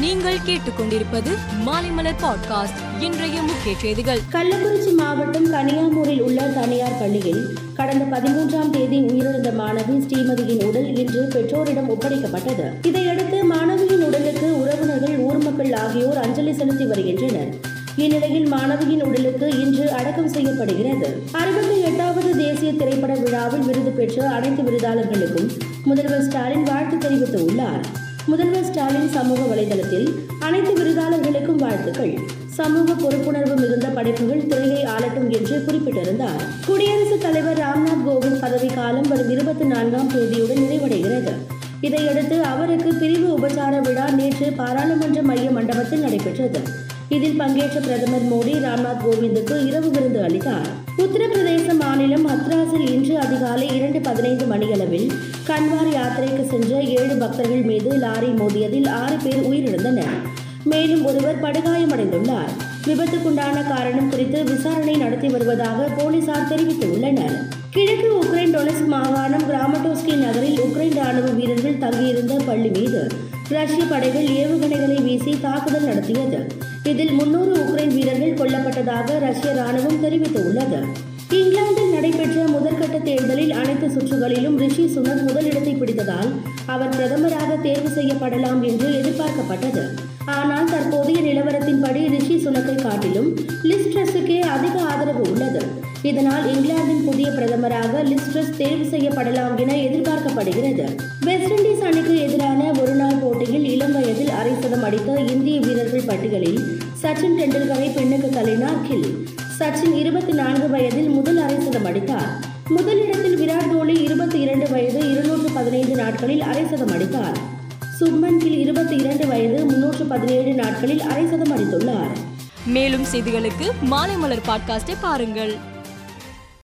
நீங்கள் கேட்டுக்கொண்டிருப்பது மாலைமலர் பாட்காஸ்ட் இன்றைய முக்கிய செய்திகள். கள்ளக்குறிச்சி மாவட்டம் கனியாமூரில் உள்ள தனியார் பள்ளியில் கடந்த பதிமூன்றாம் தேதி உயிரிழந்த மாணவி ஸ்ரீமதியின் உடல் இன்று பெற்றோரிடம் ஒப்படைக்கப்பட்டது. இதையடுத்து மாணவியின் உடலுக்கு உறவினர்கள் ஊர் மக்கள் ஆகியோர் அஞ்சலி செலுத்தி வருகின்றனர். இந்நிலையில் மாணவியின் உடலுக்கு இன்று அடக்கம் செய்யப்படுகிறது. அறுபத்தி எட்டாவது தேசிய திரைப்பட விழாவில் விருது பெற்ற அனைத்து விருதாளர்களுக்கும் முதல்வர் ஸ்டாலின் வாழ்த்து தெரிவித்துள்ளார். முதல்வர் ஸ்டாலின் சமூக வலைதளத்தில் அனைத்து விருதாளர்களுக்கும் வாழ்த்துக்கள். சமூக பொறுப்புணர்வு மிகுந்த படைப்புகள் துறையை ஆளட்டும் என்று குறிப்பிட்டிருந்தார். குடியரசுத் தலைவர் ராம்நாத் கோவிந்த் பதவிக்காலம் வரும் இருபத்தி நான்காம் தேதியுடன் நிறைவடைகிறது. இதையடுத்து அவருக்கு பிரிவு உபசார விழா நேற்று பாராளுமன்ற மைய மண்டபத்தில் நடைபெற்றது. இதில் பங்கேற்ற பிரதமர் மோடி ராம்நாத் கோவிந்துக்கு இரவு விருந்து அளித்தார். உத்தரப்பிரதேச மாநிலம் ஹத்ராஸில் இன்று அதிகாலை இரண்டு பதினைந்து மணியளவில் கன்வார் யாத்திரைக்கு சென்ற ஏழு பக்தர்கள் மீது லாரி மோதியதில் ஆறு பேர் உயிரிழந்தனர். மேலும் ஒருவர் படுகாயமடைந்துள்ளார். விபத்துக்குண்டான காரணம் குறித்து விசாரணை நடத்தி வருவதாக போலீசார் தெரிவித்துள்ளனர். கிழக்கு உக்ரைன் டொனஸ்க் மாகாணம் கிராமட்டோஸ்கி நகரில் உக்ரைன் ராணுவ வீரர்கள் தங்கியிருந்த பள்ளி மீது ரஷ்ய படைகள் ஏவுகணைகளை வீசி தாக்குதல் நடத்தியது. இதில் முன்னூறு உக்ரைன் வீரர்கள் கொல்லப்பட்டதாக ரஷ்ய ராணுவம் தெரிவித்துள்ளது. இங்கிலாந்தில் நடைபெற்ற முதற்கட்ட தேர்தலில் அனைத்து சுற்றுகளிலும் ரிஷி சுனக் முதலிடத்தை பிடித்ததால் அவர் பிரதமராக தேர்வு செய்யப்படலாம் என்று எதிர்பார்க்கப்பட்டது. ஆனால் தற்போதைய நிலவரத்தின்படி ரிஷி சுனக்கை காட்டிலும் லிஸ்ட்ரஸுக்கே அதிக ஆதரவு உள்ளது. இதனால் இங்கிலாந்தின் புதிய பிரதமராக லிஸ்ட்ரஸ் தேர்வு செய்யப்படலாம் என எதிர்பார்க்கப்படுகிறது. சச்சின் டெண்டுல்கரை பெண்ணுக்கு தள்ளினார் கில் சச்சின் இருபத்தி நான்கு வயதில் முதல் அரை சதம் அடித்தார். முதலிடத்தில் விராட் கோலி இருபத்தி இரண்டு வயது இருநூற்று பதினைந்து நாட்களில் அரை சதம் அடித்தார். சுப்மன் கில் இருபத்தி இரண்டு வயது முன்னூற்று பதினேழு நாட்களில் அரை சதம் அடித்துள்ளார். மேலும் செய்திகளுக்கு மாலை மலர் பாட்காஸ்டை பாருங்கள்.